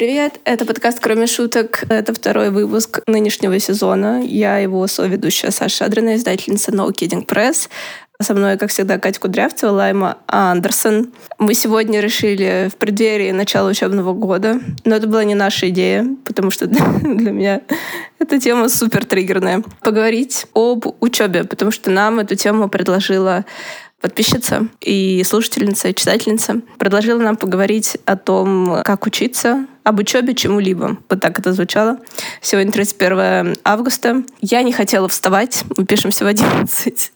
Привет! Это подкаст «Кроме шуток». Это второй выпуск нынешнего сезона. Я его соведущая Саша Адрина, издательница No Kidding Press. Со мной, как всегда, Катя Кудрявцева, Лайма Андерсон. Мы сегодня решили в преддверии начала учебного года, но это была не наша идея, потому что для меня эта тема супер триггерная. Поговорить об учебе, потому что нам эту тему предложила подписчица и слушательница, и читательница, предложила нам поговорить о том, как учиться, об учебе чему-либо. Вот так это звучало. Сегодня 31 августа. Я не хотела вставать. Мы пишемся в 11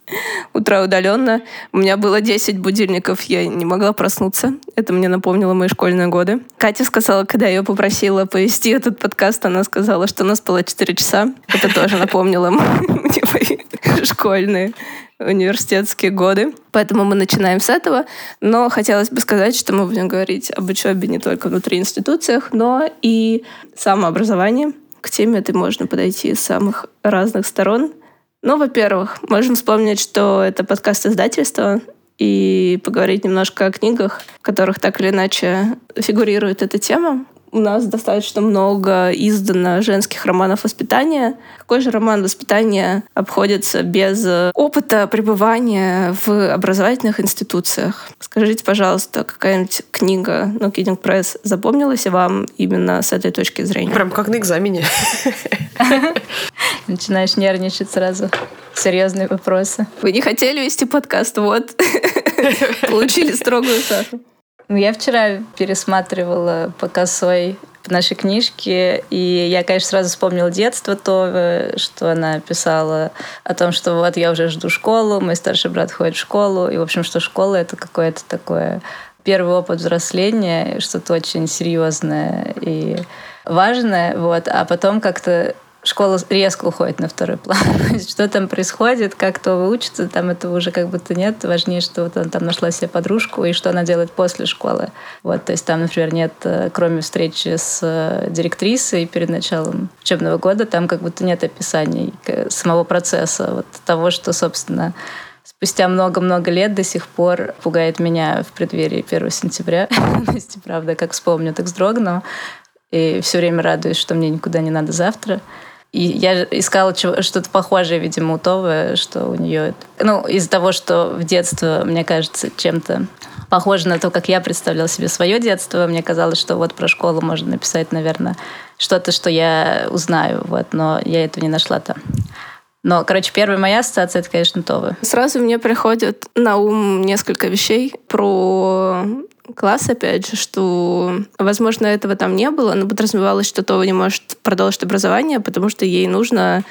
утра удаленно. У меня было 10 будильников, я не могла проснуться. Это мне напомнило мои школьные годы. Катя сказала, когда я ее попросила повести этот подкаст, она сказала, что у нас было 4 часа. Это тоже напомнило мне мои школьные университетские годы. Поэтому мы начинаем с этого. Но хотелось бы сказать, что мы будем говорить об учебе не только внутри институциях, но и самообразовании. К теме этой можно подойти с самых разных сторон. Ну, во-первых, можем вспомнить, что это подкаст издательства, и поговорить немножко о книгах, в которых так или иначе фигурирует эта тема у нас достаточно много издано женских романов воспитания. Какой же роман воспитания обходится без опыта пребывания в образовательных институциях? Скажите, пожалуйста, какая-нибудь книга, ну, Kidding Press, запомнилась вам именно с этой точки зрения? Прям как на экзамене. Начинаешь нервничать сразу. Серьезные вопросы. Вы не хотели вести подкаст, вот. Получили строгую Сашу. Ну, я вчера пересматривала по косой наши книжки, и я, конечно, сразу вспомнила детство то, что она писала о том, что вот я уже жду школу, мой старший брат ходит в школу, и, в общем, что школа — это какое-то такое первый опыт взросления, что-то очень серьезное и важное, вот, а потом как-то школа резко уходит на второй план. что там происходит, как кто выучится, там этого уже как будто нет. Важнее, что вот она там нашла себе подружку и что она делает после школы. Вот, то есть там, например, нет, э, кроме встречи с э, директрисой перед началом учебного года, там как будто нет описаний самого процесса, вот того, что, собственно, спустя много-много лет до сих пор пугает меня в преддверии 1 сентября. То есть, правда, как вспомню, так вздрогну. И все время радуюсь, что мне никуда не надо завтра. И я искала что-то похожее, видимо, у Товы, что у нее... Ну, из-за того, что в детство, мне кажется, чем-то похоже на то, как я представляла себе свое детство. Мне казалось, что вот про школу можно написать, наверное, что-то, что я узнаю, вот, но я этого не нашла там. Но, короче, первая моя ассоциация — это, конечно, Товы. Сразу мне приходит на ум несколько вещей про класс, опять же, что, возможно, этого там не было, но подразумевалось, что Това не может продолжить образование, потому что ей нужно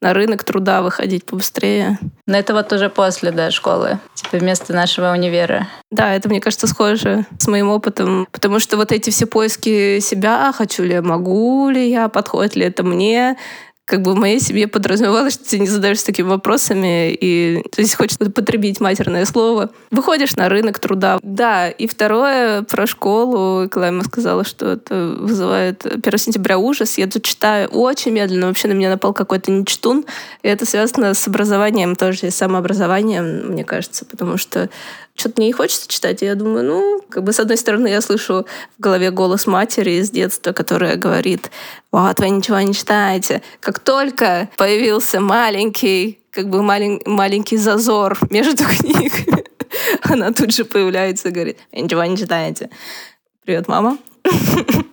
на рынок труда выходить побыстрее. Но это вот уже после, да, школы, типа вместо нашего универа. Да, это, мне кажется, схоже с моим опытом, потому что вот эти все поиски себя, хочу ли я, могу ли я, подходит ли это мне, как бы в моей семье подразумевалось, что ты не задаешься такими вопросами, и то есть хочешь потребить матерное слово. Выходишь на рынок труда. Да, и второе про школу. Клайма сказала, что это вызывает 1 сентября ужас. Я тут читаю очень медленно. Вообще на меня напал какой-то нечтун. И это связано с образованием тоже, и самообразованием, мне кажется, потому что что-то мне не хочется читать. И я думаю, ну, как бы с одной стороны я слышу в голове голос матери из детства, которая говорит, вот, вы ничего не читаете. Как только появился маленький, как бы малень, маленький зазор между книгами, она тут же появляется и говорит, ничего не читаете. Привет, мама.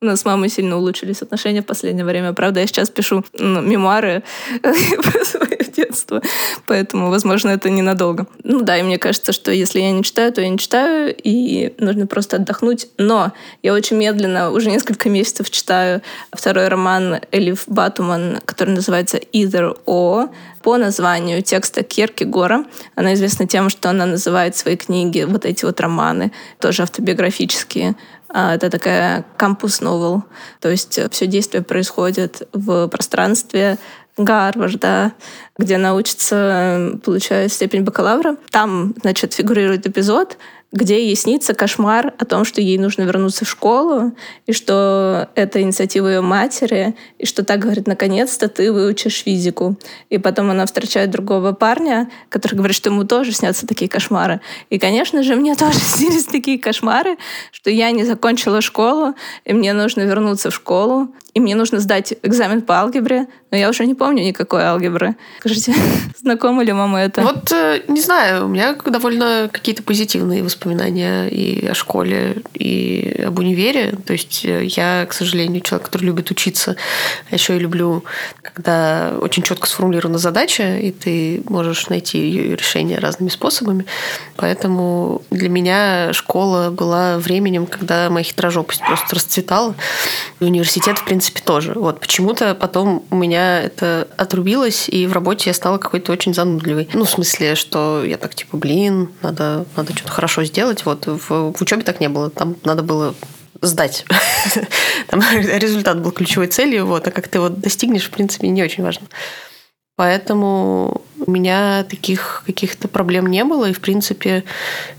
У нас с мамой сильно улучшились отношения в последнее время. Правда, я сейчас пишу мемуары про свое детство, поэтому, возможно, это ненадолго. Ну да, и мне кажется, что если я не читаю, то я не читаю, и нужно просто отдохнуть. Но я очень медленно, уже несколько месяцев читаю второй роман Элиф Батуман, который называется «Either or», по названию текста Керки Гора. Она известна тем, что она называет свои книги, вот эти вот романы, тоже автобиографические, это такая кампус-новел. То есть все действие происходит в пространстве Гарварда, где она учится, получая степень бакалавра. Там, значит, фигурирует эпизод, где ей снится кошмар о том, что ей нужно вернуться в школу, и что это инициатива ее матери, и что так говорит, наконец-то ты выучишь физику. И потом она встречает другого парня, который говорит, что ему тоже снятся такие кошмары. И, конечно же, мне тоже снились такие кошмары, что я не закончила школу, и мне нужно вернуться в школу, и мне нужно сдать экзамен по алгебре, но я уже не помню никакой алгебры. Скажите, знакомо ли вам это? Вот, э, не знаю, у меня довольно какие-то позитивные воспоминания и о школе, и об универе. То есть э, я, к сожалению, человек, который любит учиться. Еще и люблю, когда очень четко сформулирована задача, и ты можешь найти ее решение разными способами. Поэтому для меня школа была временем, когда моя хитрожопость просто расцветала. И университет, в принципе, принципе, тоже. Вот почему-то потом у меня это отрубилось, и в работе я стала какой-то очень занудливой. Ну, в смысле, что я так типа, блин, надо, надо что-то хорошо сделать. Вот в, в учебе так не было. Там надо было сдать. Там результат был ключевой целью, вот, а как ты его достигнешь, в принципе, не очень важно. Поэтому у меня таких каких-то проблем не было, и, в принципе,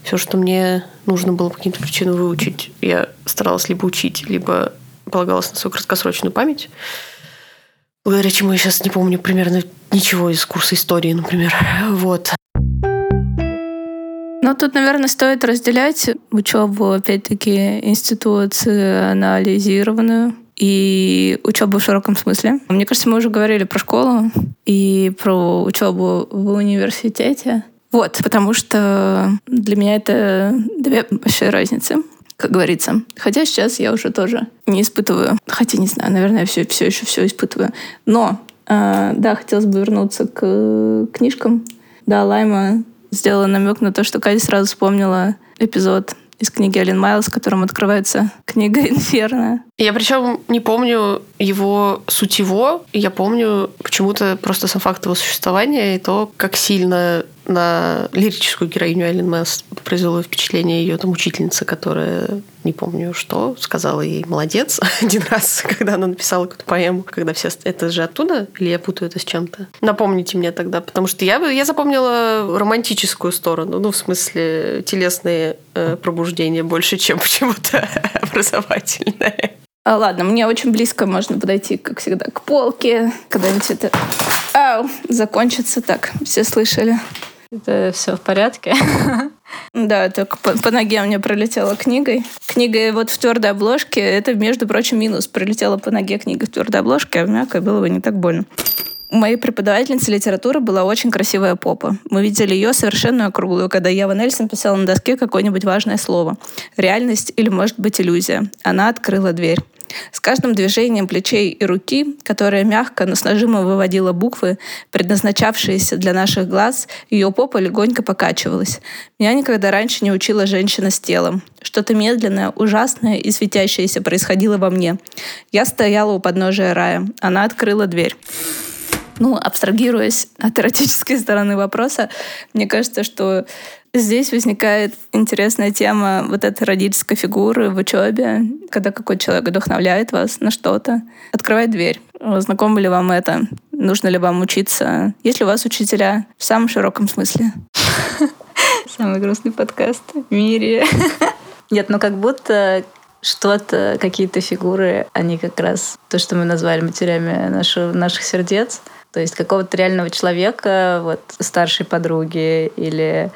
все, что мне нужно было по каким-то причинам выучить, я старалась либо учить, либо полагалась на свою краткосрочную память, благодаря чему я сейчас не помню примерно ничего из курса истории, например. Вот. Ну, тут, наверное, стоит разделять учебу, опять-таки, институционализированную и учебу в широком смысле. Мне кажется, мы уже говорили про школу и про учебу в университете. Вот, потому что для меня это две большие разницы как говорится. Хотя сейчас я уже тоже не испытываю. Хотя не знаю, наверное, все, все еще все испытываю. Но, э, да, хотелось бы вернуться к книжкам. Да, Лайма сделала намек на то, что Катя сразу вспомнила эпизод из книги Ален Майлз, которым открывается книга «Инферно». Я причем не помню его суть его, я помню почему-то просто сам факт его существования и то, как сильно на лирическую героиню Эллен Мэс произвело впечатление ее там учительница, которая, не помню что, сказала ей «молодец» один раз, когда она написала какую-то поэму, когда все... Это же оттуда? Или я путаю это с чем-то? Напомните мне тогда, потому что я, я запомнила романтическую сторону, ну, в смысле, телесные э, пробуждения больше, чем почему-то образовательное. А, ладно, мне очень близко можно подойти, как всегда, к полке. Когда-нибудь это Ау, закончится так. Все слышали. Это все в порядке? Да, только по, по ноге у меня пролетела книгой. Книга вот в твердой обложке, это, между прочим, минус. Пролетела по ноге книга в твердой обложке, а в мягкой было бы не так больно. У моей преподавательницы литературы была очень красивая попа. Мы видели ее совершенно округлую, когда Ева Нельсон писала на доске какое-нибудь важное слово. Реальность или, может быть, иллюзия. Она открыла дверь. С каждым движением плечей и руки, которая мягко, но с нажимом выводила буквы, предназначавшиеся для наших глаз, ее попа легонько покачивалась. Меня никогда раньше не учила женщина с телом. Что-то медленное, ужасное и светящееся происходило во мне. Я стояла у подножия рая. Она открыла дверь ну, абстрагируясь от эротической стороны вопроса, мне кажется, что здесь возникает интересная тема вот этой родительской фигуры в учебе, когда какой-то человек вдохновляет вас на что-то, открывает дверь. Знакомо ли вам это? Нужно ли вам учиться? Есть ли у вас учителя в самом широком смысле? Самый грустный подкаст в мире. Нет, ну как будто что-то, какие-то фигуры, они как раз то, что мы назвали матерями наших, наших сердец, то есть какого-то реального человека, вот старшей подруги или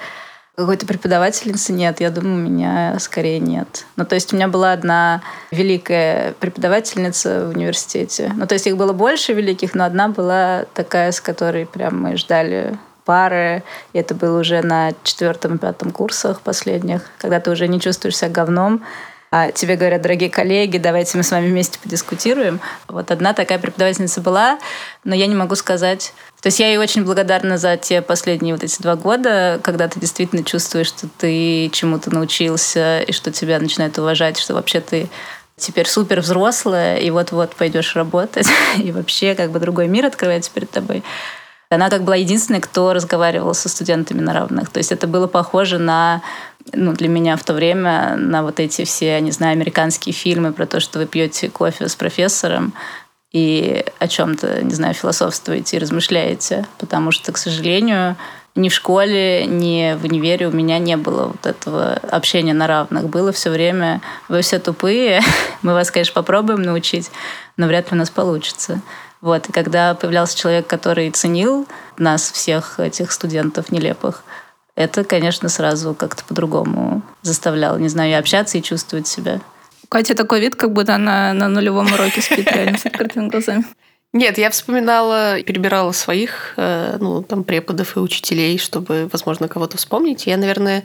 какой-то преподавательницы нет, я думаю, у меня скорее нет. Ну, то есть у меня была одна великая преподавательница в университете. Ну, то есть их было больше великих, но одна была такая, с которой прям мы ждали пары. И это было уже на четвертом и пятом курсах последних, когда ты уже не чувствуешь себя говном, а тебе говорят, дорогие коллеги, давайте мы с вами вместе подискутируем. Вот одна такая преподавательница была, но я не могу сказать... То есть я ей очень благодарна за те последние вот эти два года, когда ты действительно чувствуешь, что ты чему-то научился, и что тебя начинают уважать, что вообще ты теперь супер взрослая, и вот-вот пойдешь работать, и вообще как бы другой мир открывается перед тобой. Она как была единственной, кто разговаривал со студентами на равных. То есть это было похоже на ну, для меня в то время на вот эти все, не знаю, американские фильмы про то, что вы пьете кофе с профессором и о чем-то, не знаю, философствуете и размышляете. Потому что, к сожалению, ни в школе, ни в универе у меня не было вот этого общения на равных. Было все время, вы все тупые, мы вас, конечно, попробуем научить, но вряд ли у нас получится. Вот. И когда появлялся человек, который ценил нас, всех этих студентов нелепых, это, конечно, сразу как-то по-другому заставляло, не знаю, и общаться, и чувствовать себя. У Кати такой вид, как будто она на нулевом уроке спит реально с открытыми глазами. Нет, я вспоминала, перебирала своих, э, ну, там, преподов и учителей, чтобы, возможно, кого-то вспомнить. Я, наверное,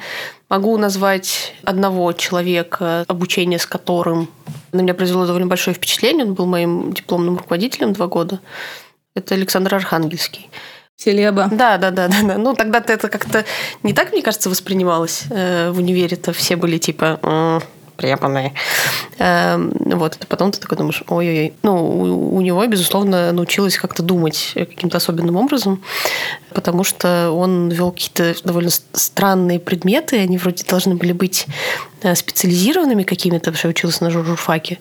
могу назвать одного человека, обучение с которым на меня произвело довольно большое впечатление. Он был моим дипломным руководителем два года. Это Александр Архангельский. Селеба. Да, да, да, да, да. Ну, тогда-то это как-то не так, мне кажется, воспринималось э, в универе-то. Все были типа препанные. Эм, вот. А потом ты такой думаешь, ой-ой-ой. Ну, у, него, безусловно, научилась как-то думать каким-то особенным образом, потому что он вел какие-то довольно странные предметы, они вроде должны были быть э, специализированными какими-то, я училась на журфаке.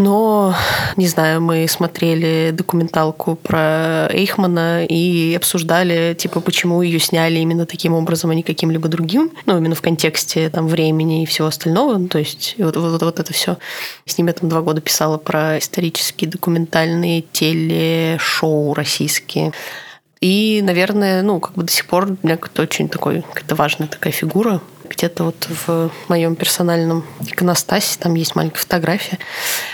Но, не знаю, мы смотрели документалку про Эйхмана и обсуждали, типа, почему ее сняли именно таким образом, а не каким-либо другим. Ну, именно в контексте там времени и всего остального. Ну, то есть вот, вот, вот это все. С ним я там два года писала про исторические документальные телешоу российские. И, наверное, ну, как бы до сих пор для меня это очень такой, какая-то важная такая фигура где-то вот в моем персональном иконостасе, там есть маленькая фотография,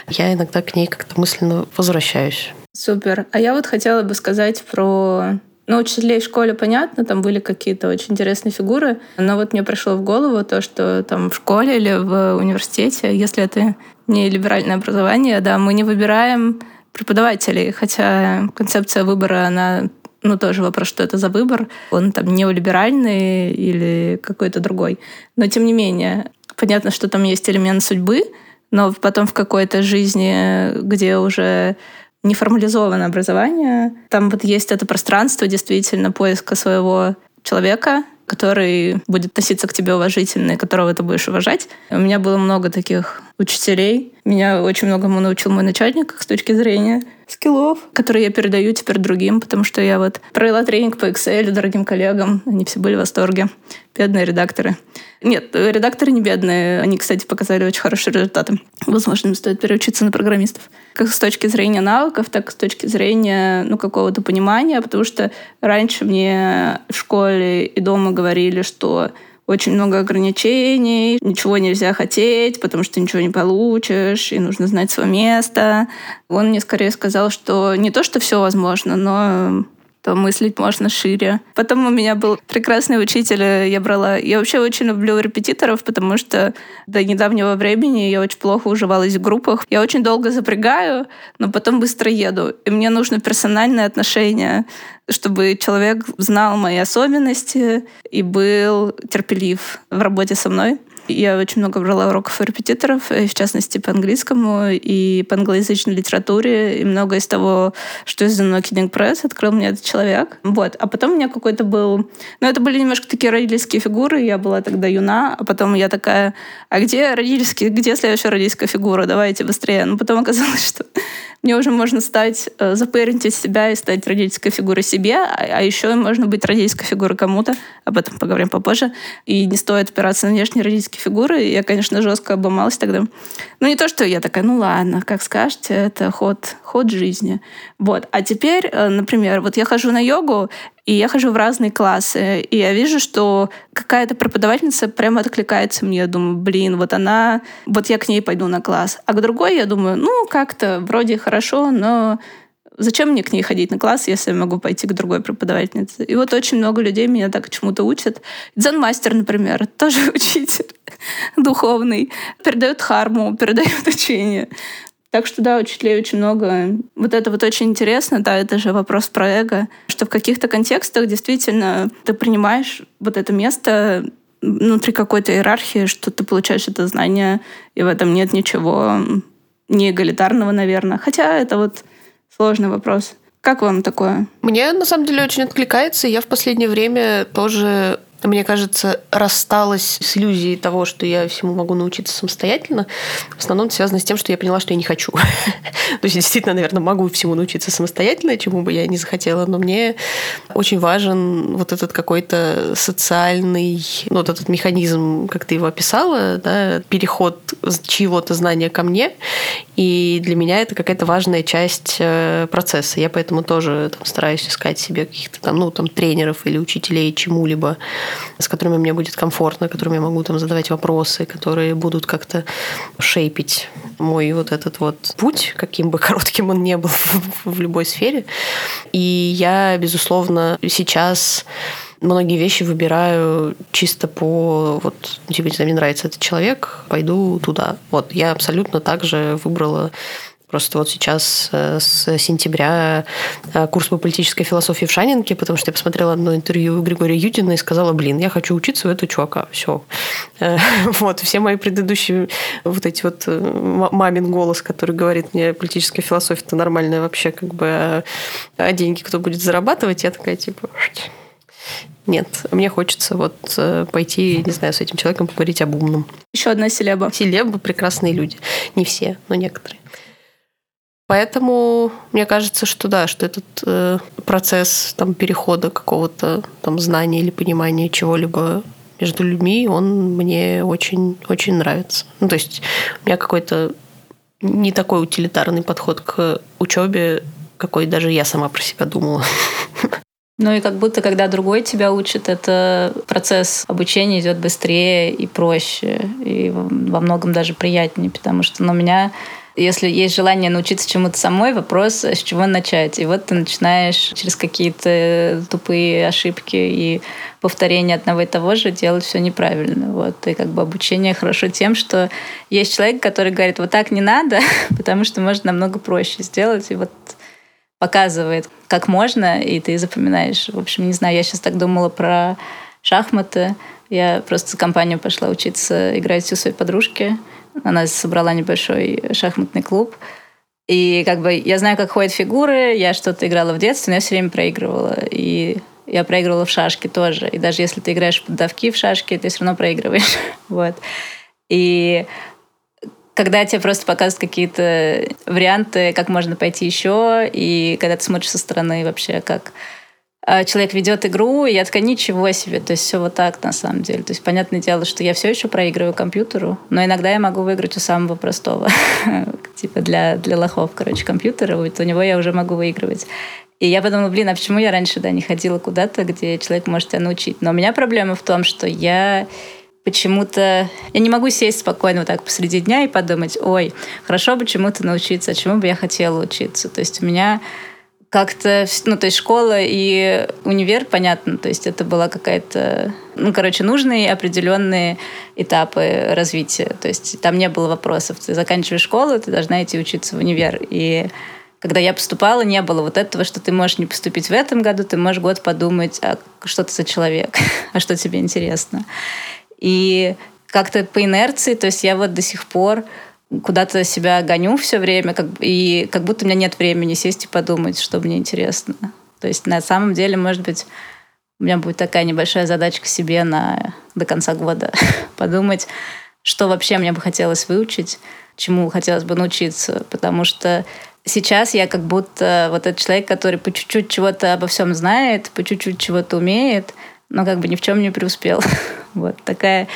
я иногда к ней как-то мысленно возвращаюсь. Супер. А я вот хотела бы сказать про ну, учителей в школе, понятно, там были какие-то очень интересные фигуры, но вот мне пришло в голову то, что там в школе или в университете, если это не либеральное образование, да, мы не выбираем преподавателей, хотя концепция выбора, она ну, тоже вопрос, что это за выбор. Он там неолиберальный или какой-то другой. Но, тем не менее, понятно, что там есть элемент судьбы, но потом в какой-то жизни, где уже неформализованное образование, там вот есть это пространство действительно поиска своего человека, который будет относиться к тебе уважительно и которого ты будешь уважать. У меня было много таких учителей. Меня очень многому научил мой начальник с точки зрения скиллов, которые я передаю теперь другим, потому что я вот провела тренинг по Excel дорогим коллегам. Они все были в восторге. Бедные редакторы. Нет, редакторы не бедные. Они, кстати, показали очень хорошие результаты. Возможно, им стоит переучиться на программистов. Как с точки зрения навыков, так и с точки зрения ну, какого-то понимания, потому что раньше мне в школе и дома говорили, что очень много ограничений, ничего нельзя хотеть, потому что ничего не получишь, и нужно знать свое место. Он мне скорее сказал, что не то, что все возможно, но то мыслить можно шире. Потом у меня был прекрасный учитель, я брала... Я вообще очень люблю репетиторов, потому что до недавнего времени я очень плохо уживалась в группах. Я очень долго запрягаю, но потом быстро еду. И мне нужно персональное отношение, чтобы человек знал мои особенности и был терпелив в работе со мной. Я очень много брала уроков у репетиторов, в частности, по английскому и по англоязычной литературе. И много из того, что издано Kidding Press, открыл мне этот человек. Вот. А потом у меня какой-то был... Ну, это были немножко такие родительские фигуры. Я была тогда юна, а потом я такая, а где родительские, где следующая родительская фигура? Давайте быстрее. Но потом оказалось, что мне уже можно стать, э, запэрентить себя и стать родительской фигурой себе, а, а еще можно быть родительской фигурой кому-то. Об этом поговорим попозже. И не стоит опираться на внешние родительские фигуры. Я, конечно, жестко обломалась тогда. Ну, не то, что я такая, ну ладно, как скажете, это ход, ход жизни. Вот. А теперь, э, например, вот я хожу на йогу, и я хожу в разные классы, и я вижу, что какая-то преподавательница прямо откликается мне. Я думаю, блин, вот она, вот я к ней пойду на класс. А к другой я думаю, ну, как-то вроде хорошо, но зачем мне к ней ходить на класс, если я могу пойти к другой преподавательнице? И вот очень много людей меня так чему-то учат. Дзен-мастер, например, тоже учитель духовный, передает харму, передает учение. Так что да, учителей очень много. Вот это вот очень интересно, да, это же вопрос про эго, что в каких-то контекстах действительно ты принимаешь вот это место внутри какой-то иерархии, что ты получаешь это знание, и в этом нет ничего не эгалитарного, наверное. Хотя это вот сложный вопрос. Как вам такое? Мне на самом деле очень откликается. Я в последнее время тоже мне кажется, рассталась с иллюзией того, что я всему могу научиться самостоятельно. В основном связано с тем, что я поняла, что я не хочу. То есть, действительно, наверное, могу всему научиться самостоятельно, чему бы я не захотела, но мне очень важен вот этот какой-то социальный, ну, вот этот механизм, как ты его описала, да, переход чьего-то знания ко мне. И для меня это какая-то важная часть э, процесса. Я поэтому тоже там, стараюсь искать себе каких-то там, ну, там, тренеров или учителей чему-либо, с которыми мне будет комфортно, которым я могу там задавать вопросы, которые будут как-то шейпить мой вот этот вот путь, каким бы коротким он не был в любой сфере. И я, безусловно, сейчас многие вещи выбираю чисто по вот, типа, мне нравится этот человек, пойду туда. Вот, я абсолютно также выбрала Просто вот сейчас э, с сентября э, курс по политической философии в Шанинке, потому что я посмотрела одно интервью Григория Юдина и сказала, блин, я хочу учиться у этого чувака. Все. Э, вот, все мои предыдущие вот эти вот мамин голос, который говорит мне, политическая философия это нормальная вообще, как бы, а, а деньги кто будет зарабатывать, я такая, типа, нет, мне хочется вот пойти, не знаю, с этим человеком поговорить об умном. Еще одна селеба. Селеба – прекрасные люди. Не все, но некоторые. Поэтому мне кажется, что да, что этот э, процесс там, перехода какого-то там знания или понимания чего-либо между людьми, он мне очень, очень нравится. Ну, то есть у меня какой-то не такой утилитарный подход к учебе, какой даже я сама про себя думала. Ну и как будто, когда другой тебя учит, это процесс обучения идет быстрее и проще, и во многом даже приятнее, потому что ну, у меня если есть желание научиться чему-то самой, вопрос, с чего начать. И вот ты начинаешь через какие-то тупые ошибки и повторение одного и того же делать все неправильно. Вот. И как бы обучение хорошо тем, что есть человек, который говорит, вот так не надо, потому что можно намного проще сделать. И вот показывает, как можно, и ты запоминаешь. В общем, не знаю, я сейчас так думала про шахматы. Я просто в компанию пошла учиться играть у своей подружки. Она собрала небольшой шахматный клуб. И как бы я знаю, как ходят фигуры, я что-то играла в детстве, но я все время проигрывала. И я проигрывала в шашки тоже. И даже если ты играешь в поддавки в шашки, ты все равно проигрываешь. вот. И когда тебе просто показывают какие-то варианты, как можно пойти еще, и когда ты смотришь со стороны вообще, как человек ведет игру, и я такая, ничего себе, то есть все вот так на самом деле. То есть понятное дело, что я все еще проигрываю компьютеру, но иногда я могу выиграть у самого простого, типа для, для лохов, короче, компьютера, вот у него я уже могу выигрывать. И я подумала, блин, а почему я раньше да, не ходила куда-то, где человек может тебя научить? Но у меня проблема в том, что я почему-то... Я не могу сесть спокойно вот так посреди дня и подумать, ой, хорошо бы чему-то научиться, чему бы я хотела учиться. То есть у меня как-то, ну, то есть школа и универ, понятно, то есть это была какая-то, ну, короче, нужные определенные этапы развития. То есть там не было вопросов. Ты заканчиваешь школу, ты должна идти учиться в универ. И когда я поступала, не было вот этого, что ты можешь не поступить в этом году, ты можешь год подумать, а что ты за человек, а что тебе интересно. И как-то по инерции, то есть я вот до сих пор куда-то себя гоню все время, как, и как будто у меня нет времени сесть и подумать, что мне интересно. То есть на самом деле, может быть, у меня будет такая небольшая задачка себе на, до конца года подумать, что вообще мне бы хотелось выучить, чему хотелось бы научиться, потому что сейчас я как будто вот этот человек, который по чуть-чуть чего-то обо всем знает, по чуть-чуть чего-то умеет, но как бы ни в чем не преуспел. вот такая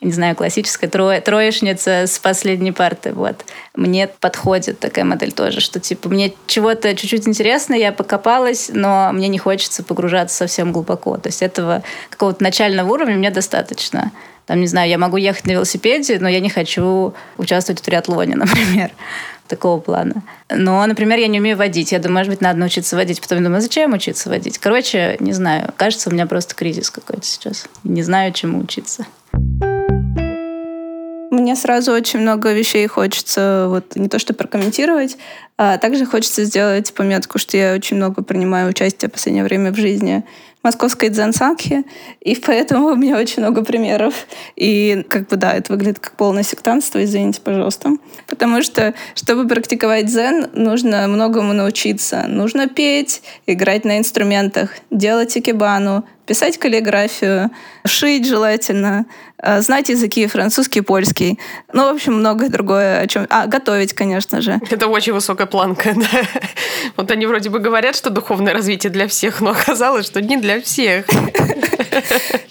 не знаю, классическая трое, троечница с последней парты. Вот. Мне подходит такая модель тоже, что типа мне чего-то чуть-чуть интересно, я покопалась, но мне не хочется погружаться совсем глубоко. То есть этого какого-то начального уровня мне достаточно. Там, не знаю, я могу ехать на велосипеде, но я не хочу участвовать в триатлоне, например такого плана. Но, например, я не умею водить. Я думаю, может быть, надо научиться водить. Потом думаю, зачем учиться водить? Короче, не знаю. Кажется, у меня просто кризис какой-то сейчас. Не знаю, чему учиться. Мне сразу очень много вещей хочется вот не то что прокомментировать, а также хочется сделать пометку, что я очень много принимаю участие в последнее время в жизни московской дзен-сангхи, и поэтому у меня очень много примеров. И как бы да, это выглядит как полное сектантство, извините, пожалуйста. Потому что, чтобы практиковать дзен, нужно многому научиться. Нужно петь, играть на инструментах, делать икебану, писать каллиграфию, шить желательно, э, знать языки французский, польский. Ну, в общем, многое другое. О чем... А, готовить, конечно же. Это очень высокая планка, да. Вот они вроде бы говорят, что духовное развитие для всех, но оказалось, что не для всех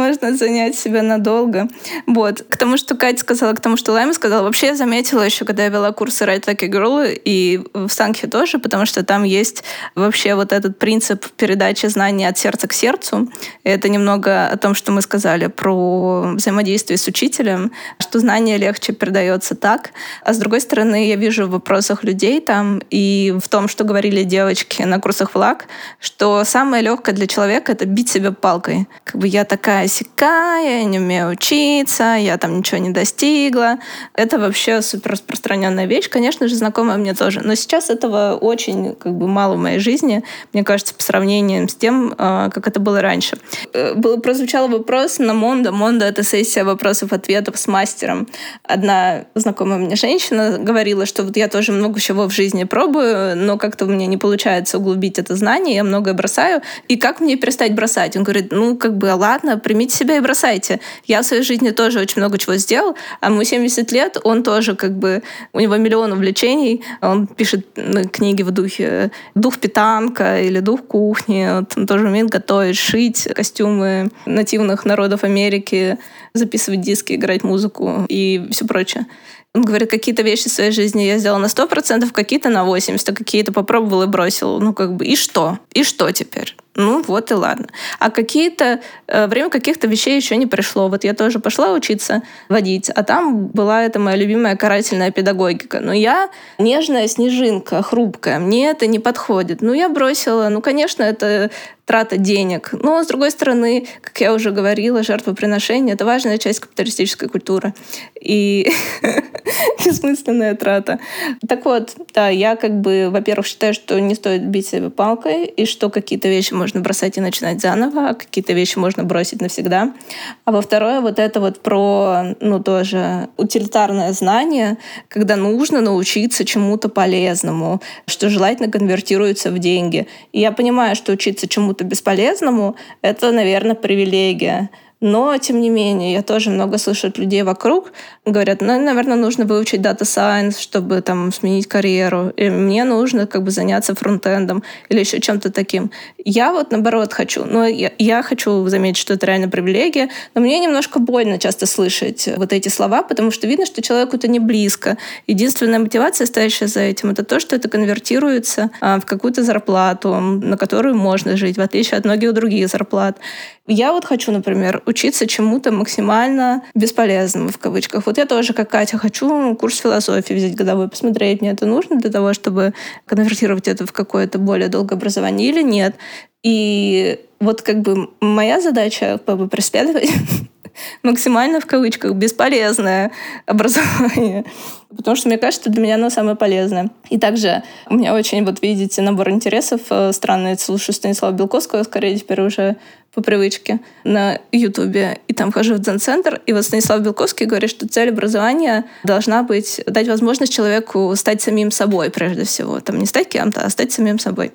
можно занять себя надолго. Вот. К тому, что Катя сказала, к тому, что Лайма сказала, вообще я заметила еще, когда я вела курсы Write Like a Girl, и в Санхе тоже, потому что там есть вообще вот этот принцип передачи знаний от сердца к сердцу. Это немного о том, что мы сказали про взаимодействие с учителем, что знание легче передается так. А с другой стороны, я вижу в вопросах людей там и в том, что говорили девочки на курсах ВЛАГ, что самое легкое для человека — это бить себя палкой. Как бы я такая сякая, я не умею учиться, я там ничего не достигла. Это вообще супер распространенная вещь, конечно же, знакомая мне тоже. Но сейчас этого очень как бы мало в моей жизни, мне кажется, по сравнению с тем, а, как это было раньше. Э, был, прозвучал вопрос на Мондо. Мондо — это сессия вопросов-ответов с мастером. Одна знакомая мне женщина говорила, что вот я тоже много чего в жизни пробую, но как-то у меня не получается углубить это знание, я многое бросаю. И как мне перестать бросать? Он говорит, ну, как бы, ладно, примите себя и бросайте. Я в своей жизни тоже очень много чего сделал, а ему 70 лет, он тоже как бы, у него миллион увлечений, он пишет книги в духе «Дух питанка» или «Дух кухни», он тоже умеет готовить, шить костюмы нативных народов Америки, записывать диски, играть музыку и все прочее. Он говорит, какие-то вещи в своей жизни я сделал на 100%, какие-то на 80%, а какие-то попробовал и бросил. Ну, как бы, и что? И что теперь? Ну вот и ладно. А какие-то э, время каких-то вещей еще не пришло. Вот я тоже пошла учиться водить, а там была эта моя любимая карательная педагогика. Но я нежная снежинка, хрупкая, мне это не подходит. Ну я бросила. Ну конечно, это трата денег. Но, с другой стороны, как я уже говорила, жертвоприношение — это важная часть капиталистической культуры. И бессмысленная трата. Так вот, да, я как бы, во-первых, считаю, что не стоит бить себя палкой, и что какие-то вещи можно бросать и начинать заново, а какие-то вещи можно бросить навсегда. А во-второе, вот это вот про, ну, тоже утилитарное знание, когда нужно научиться чему-то полезному, что желательно конвертируется в деньги. И я понимаю, что учиться чему-то бесполезному, это, наверное, привилегия. Но, тем не менее, я тоже много слышу от людей вокруг. Говорят, ну, наверное, нужно выучить Data Science, чтобы там сменить карьеру. И мне нужно как бы заняться фронтендом или еще чем-то таким. Я вот, наоборот, хочу. Но я, я хочу заметить, что это реально привилегия. Но мне немножко больно часто слышать вот эти слова, потому что видно, что человеку это не близко. Единственная мотивация, стоящая за этим, это то, что это конвертируется а, в какую-то зарплату, на которую можно жить, в отличие от многих других зарплат. Я вот хочу, например, учиться чему-то максимально бесполезному, в кавычках. Вот я тоже, как Катя, хочу курс философии взять годовой, посмотреть, мне это нужно для того, чтобы конвертировать это в какое-то более долгое образование или нет. И вот как бы моя задача как бы преследовать максимально в кавычках бесполезное образование. Потому что мне кажется, что для меня оно самое полезное. И также у меня очень, вот видите, набор интересов э, странный. Слушаю Станислава Белковского, скорее теперь уже по привычке на Ютубе, и там хожу в дзен-центр, и вот Станислав Белковский говорит, что цель образования должна быть дать возможность человеку стать самим собой прежде всего. Там не стать кем-то, а стать самим собой.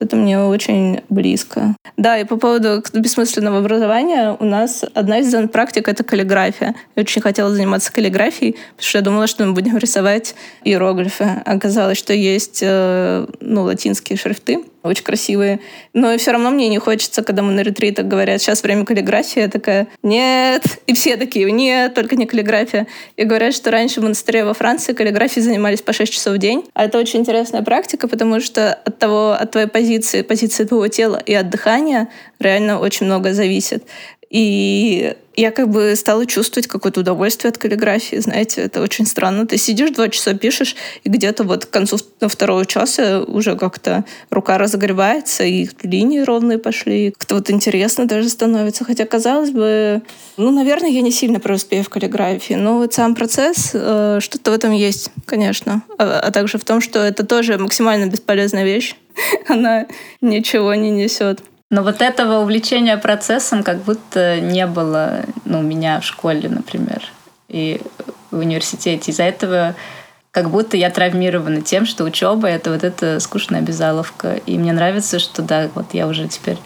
Это мне очень близко. Да, и по поводу бессмысленного образования у нас одна из практик — это каллиграфия. Я очень хотела заниматься каллиграфией, потому что я думала, что мы будем рисовать иероглифы. Оказалось, что есть э, ну, латинские шрифты, очень красивые. Но все равно мне не хочется, когда мы на ретритах говорят, сейчас время каллиграфии, я такая, нет. И все такие, нет, только не каллиграфия. И говорят, что раньше в монастыре во Франции каллиграфией занимались по 6 часов в день. А это очень интересная практика, потому что от того, от твоей позиции, позиции твоего тела и от дыхания реально очень много зависит. И я как бы стала чувствовать какое-то удовольствие от каллиграфии. Знаете, это очень странно. Ты сидишь два часа, пишешь, и где-то вот к концу второго часа уже как-то рука разогревается, и линии ровные пошли. Как-то вот интересно даже становится. Хотя, казалось бы, ну, наверное, я не сильно преуспею в каллиграфии, но вот сам процесс, э, что-то в этом есть, конечно. А, а также в том, что это тоже максимально бесполезная вещь. Она ничего не несет. Но вот этого увлечения процессом как будто не было ну, у меня в школе, например, и в университете. Из-за этого как будто я травмирована тем, что учеба — это вот эта скучная обязаловка. И мне нравится, что да, вот я уже теперь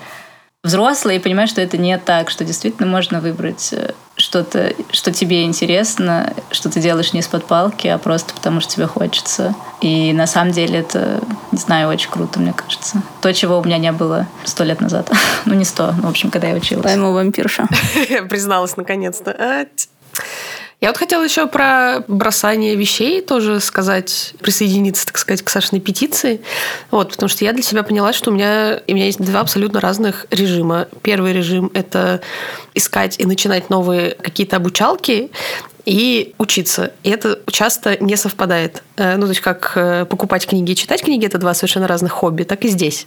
взрослая и понимаю, что это не так, что действительно можно выбрать э, что-то, что тебе интересно, что ты делаешь не из-под палки, а просто потому, что тебе хочется. И на самом деле это, не знаю, очень круто, мне кажется. То, чего у меня не было сто лет назад. ну, не сто, ну, в общем, когда я училась. Пойму вампирша. Призналась наконец-то. Я вот хотела еще про бросание вещей тоже сказать, присоединиться, так сказать, к Сашиной петиции. Вот, потому что я для себя поняла, что у меня, у меня есть два абсолютно разных режима. Первый режим — это искать и начинать новые какие-то обучалки и учиться. И это часто не совпадает. Э, ну, то есть как э, покупать книги и читать книги – это два совершенно разных хобби, так и здесь.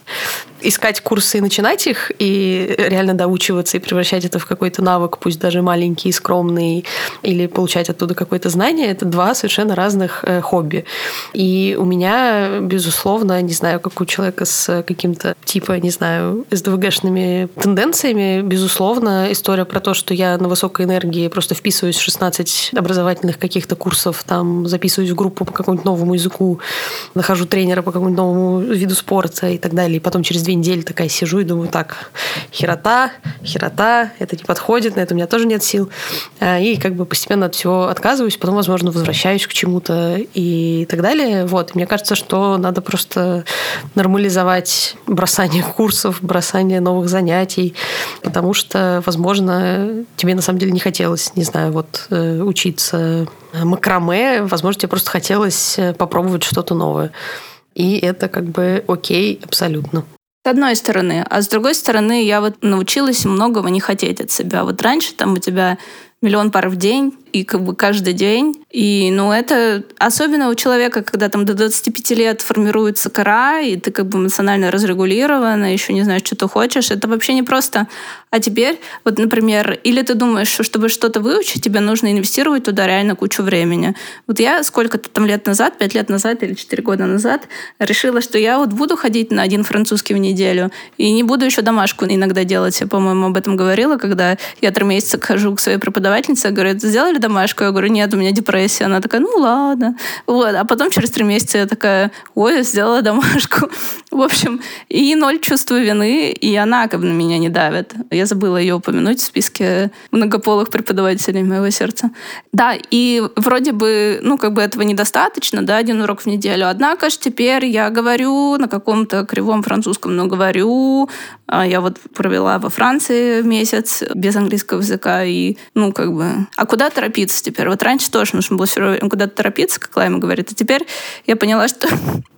Искать курсы и начинать их, и реально доучиваться и превращать это в какой-то навык, пусть даже маленький, скромный, или получать оттуда какое-то знание – это два совершенно разных э, хобби. И у меня, безусловно, не знаю, как у человека с каким-то типа, не знаю, СДВГшными тенденциями, безусловно, история про то, что я на высокой энергии просто вписываюсь в 16 образовательных каких-то курсов, там записываюсь в группу по какому-нибудь новому языку, нахожу тренера по какому-нибудь новому виду спорта и так далее. И потом через две недели такая сижу и думаю, так, херота, херота, это не подходит, на это у меня тоже нет сил. А, и как бы постепенно от всего отказываюсь, потом, возможно, возвращаюсь к чему-то и так далее. Вот. мне кажется, что надо просто нормализовать бросание курсов, бросание новых занятий, потому что, возможно, тебе на самом деле не хотелось, не знаю, вот э, учиться макраме, возможно, тебе просто хотелось э, попробовать что-то новое. И это как бы окей абсолютно. С одной стороны. А с другой стороны, я вот научилась многого не хотеть от себя. Вот раньше там у тебя миллион пар в день, и как бы каждый день. И, ну, это особенно у человека, когда там до 25 лет формируется кора, и ты как бы эмоционально разрегулирована, еще не знаешь, что ты хочешь, это вообще не просто. А теперь, вот, например, или ты думаешь, что чтобы что-то выучить, тебе нужно инвестировать туда реально кучу времени. Вот я сколько-то там лет назад, пять лет назад или четыре года назад решила, что я вот буду ходить на один французский в неделю, и не буду еще домашку иногда делать. Я, по-моему, об этом говорила, когда я три месяца хожу к своей преподавательнице, говорю, сделали домашку? Я говорю, нет, у меня депрессия. Она такая, ну ладно. Вот. А потом через три месяца я такая, ой, я сделала домашку. В общем, и ноль чувства вины, и она как бы на меня не давит. Я забыла ее упомянуть в списке многополых преподавателей моего сердца. Да, и вроде бы, ну, как бы этого недостаточно, да, один урок в неделю. Однако же теперь я говорю на каком-то кривом французском, но говорю. А я вот провела во Франции месяц без английского языка, и, ну, как бы... А куда торопиться теперь? Вот раньше тоже нужно было все равно куда-то торопиться, как Лайма говорит, а теперь я поняла, что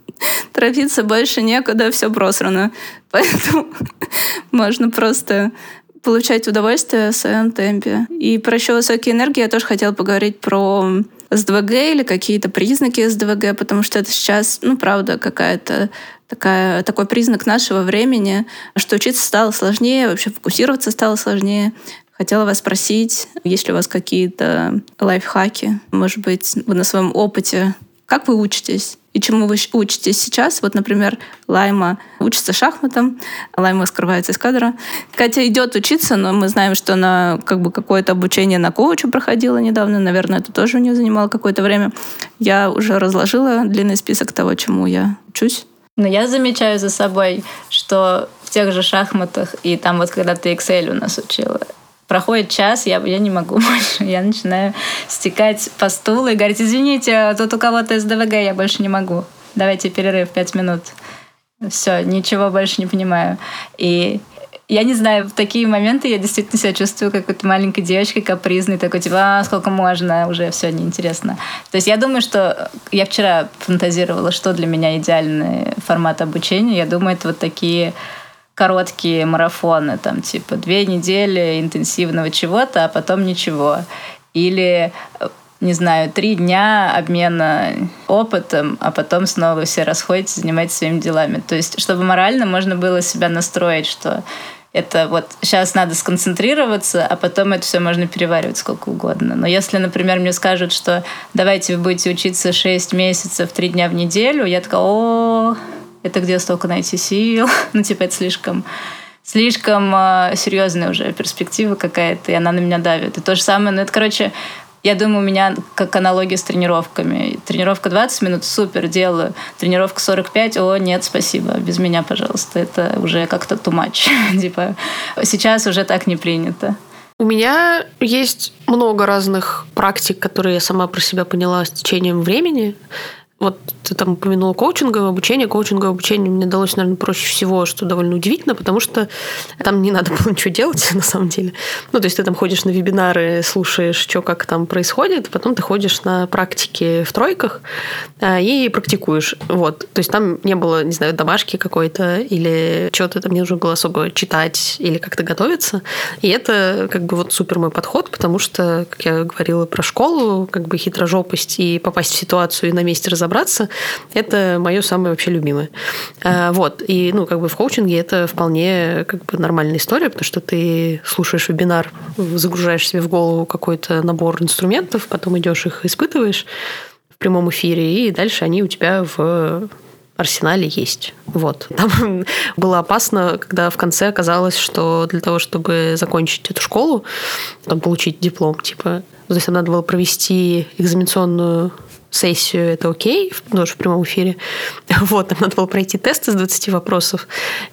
торопиться больше некуда, все просрано. Поэтому можно просто получать удовольствие в своем темпе. И про еще высокие энергии я тоже хотела поговорить про СДВГ или какие-то признаки СДВГ, потому что это сейчас, ну, правда, какая-то такая, такой признак нашего времени, что учиться стало сложнее, вообще фокусироваться стало сложнее. Хотела вас спросить, есть ли у вас какие-то лайфхаки, может быть, вы на своем опыте, как вы учитесь? и чему вы учитесь сейчас. Вот, например, Лайма учится шахматам, Лайма скрывается из кадра. Катя идет учиться, но мы знаем, что она как бы какое-то обучение на коуче проходила недавно. Наверное, это тоже у нее занимало какое-то время. Я уже разложила длинный список того, чему я учусь. Но я замечаю за собой, что в тех же шахматах, и там вот когда ты Excel у нас учила, проходит час, я, я не могу больше. Я начинаю стекать по стулу и говорить, извините, тут у кого-то СДВГ, я больше не могу. Давайте перерыв пять минут. Все, ничего больше не понимаю. И я не знаю, в такие моменты я действительно себя чувствую как какой-то маленькой девочкой капризной, такой типа, а, сколько можно, уже все неинтересно. То есть я думаю, что я вчера фантазировала, что для меня идеальный формат обучения. Я думаю, это вот такие короткие марафоны, там типа две недели интенсивного чего-то, а потом ничего. Или не знаю, три дня обмена опытом, а потом снова все расходитесь, занимаетесь своими делами. То есть, чтобы морально можно было себя настроить, что это вот сейчас надо сконцентрироваться, а потом это все можно переваривать сколько угодно. Но если, например, мне скажут, что давайте вы будете учиться 6 месяцев, 3 дня в неделю, я такая, о, это где столько найти сил? ну, типа, это слишком слишком э, серьезная уже перспектива какая-то, и она на меня давит. И то же самое, ну это, короче, я думаю, у меня как аналогия с тренировками. Тренировка 20 минут, супер, делаю. Тренировка 45, о, нет, спасибо, без меня, пожалуйста. Это уже как-то too much. типа, сейчас уже так не принято. У меня есть много разных практик, которые я сама про себя поняла с течением времени. Вот ты там упомянула коучинговое обучение. Коучинговое обучение мне далось, наверное, проще всего, что довольно удивительно, потому что там не надо было ничего делать, на самом деле. Ну, то есть ты там ходишь на вебинары, слушаешь, что как там происходит, потом ты ходишь на практики в тройках а, и практикуешь. Вот. То есть там не было, не знаю, домашки какой-то или чего-то там не нужно было особо читать или как-то готовиться. И это как бы вот супер мой подход, потому что, как я говорила про школу, как бы хитрожопость и попасть в ситуацию и на месте разобраться разобраться, это мое самое вообще любимое. А, вот. И, ну, как бы в коучинге это вполне как бы нормальная история, потому что ты слушаешь вебинар, загружаешь себе в голову какой-то набор инструментов, потом идешь их испытываешь в прямом эфире, и дальше они у тебя в арсенале есть. Вот. Там было опасно, когда в конце оказалось, что для того, чтобы закончить эту школу, там, получить диплом, типа, там надо было провести экзаменационную сессию, это окей, тоже в прямом эфире. Вот, там надо было пройти тест из 20 вопросов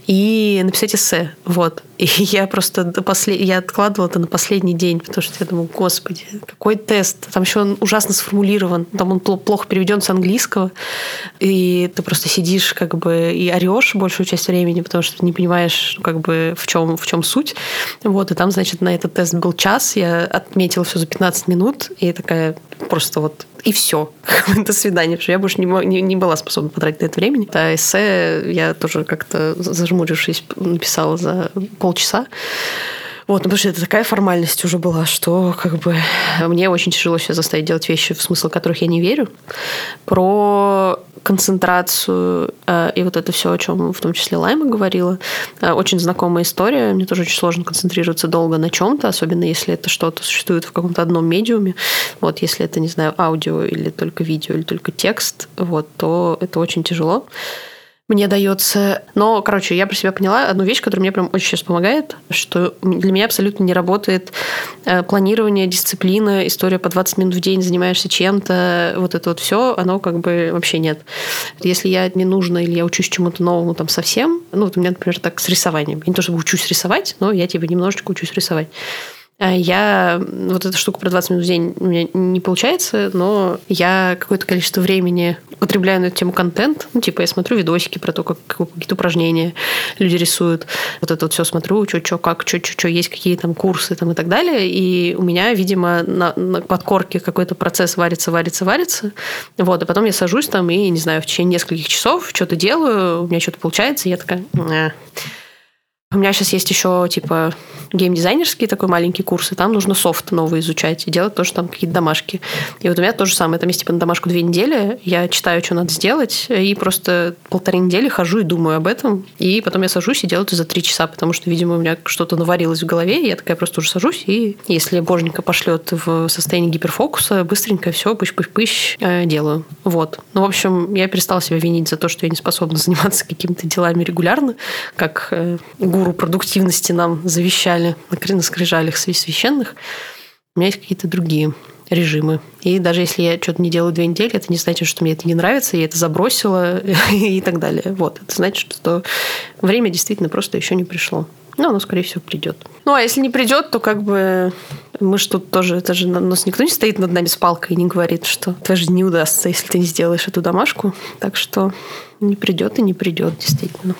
и написать эссе. Вот. И я просто до послед... я откладывала это на последний день, потому что я думаю, господи, какой тест? Там еще он ужасно сформулирован, там он плохо переведен с английского, и ты просто сидишь как бы и орешь большую часть времени, потому что не понимаешь, ну, как бы в чем, в чем суть. Вот, и там, значит, на этот тест был час, я отметила все за 15 минут, и такая просто вот и все. До свидания. Потому что я больше не, не, не была способна потратить на это времени. А эссе я тоже как-то зажмурившись написала за полчаса. Вот, ну, потому что это такая формальность уже была, что как бы мне очень тяжело себя заставить делать вещи, в смысл которых я не верю. Про концентрацию э, и вот это все, о чем в том числе Лайма говорила. Э, очень знакомая история. Мне тоже очень сложно концентрироваться долго на чем-то, особенно если это что-то существует в каком-то одном медиуме. Вот, если это, не знаю, аудио или только видео, или только текст, вот, то это очень тяжело мне дается. Но, короче, я про себя поняла одну вещь, которая мне прям очень сейчас помогает, что для меня абсолютно не работает э, планирование, дисциплина, история по 20 минут в день занимаешься чем-то, вот это вот все, оно как бы вообще нет. Если я не нужно или я учусь чему-то новому там совсем, ну, вот у меня, например, так с рисованием. Я не то чтобы учусь рисовать, но я типа немножечко учусь рисовать. А я... Вот эта штука про 20 минут в день у меня не получается, но я какое-то количество времени потребляю на эту тему контент. Ну, типа, я смотрю видосики про то, как какие-то упражнения люди рисуют. Вот это вот все смотрю, что, что, как, что, что, что, есть какие там курсы там и так далее. И у меня, видимо, на, на подкорке какой-то процесс варится, варится, варится. Вот, и потом я сажусь там и, не знаю, в течение нескольких часов что-то делаю, у меня что-то получается, и я такая... У меня сейчас есть еще, типа, геймдизайнерский такой маленький курс, и там нужно софт новый изучать и делать тоже там какие-то домашки. И вот у меня то же самое. Там есть, типа, на домашку две недели, я читаю, что надо сделать, и просто полторы недели хожу и думаю об этом, и потом я сажусь и делаю это за три часа, потому что, видимо, у меня что-то наварилось в голове, и я такая просто уже сажусь, и если боженька пошлет в состояние гиперфокуса, быстренько все, пыщ-пыщ-пыщ э, делаю. Вот. Ну, в общем, я перестала себя винить за то, что я не способна заниматься какими-то делами регулярно, как э, гуру продуктивности нам завещали на скрижалях священных, у меня есть какие-то другие режимы. И даже если я что-то не делаю две недели, это не значит, что мне это не нравится, я это забросила и так далее. Вот. Это значит, что время действительно просто еще не пришло. Но оно, скорее всего, придет. Ну, а если не придет, то как бы мы тут тоже, это же у нас никто не стоит над нами с палкой и не говорит, что твоя жизнь не удастся, если ты не сделаешь эту домашку. Так что не придет и не придет, действительно.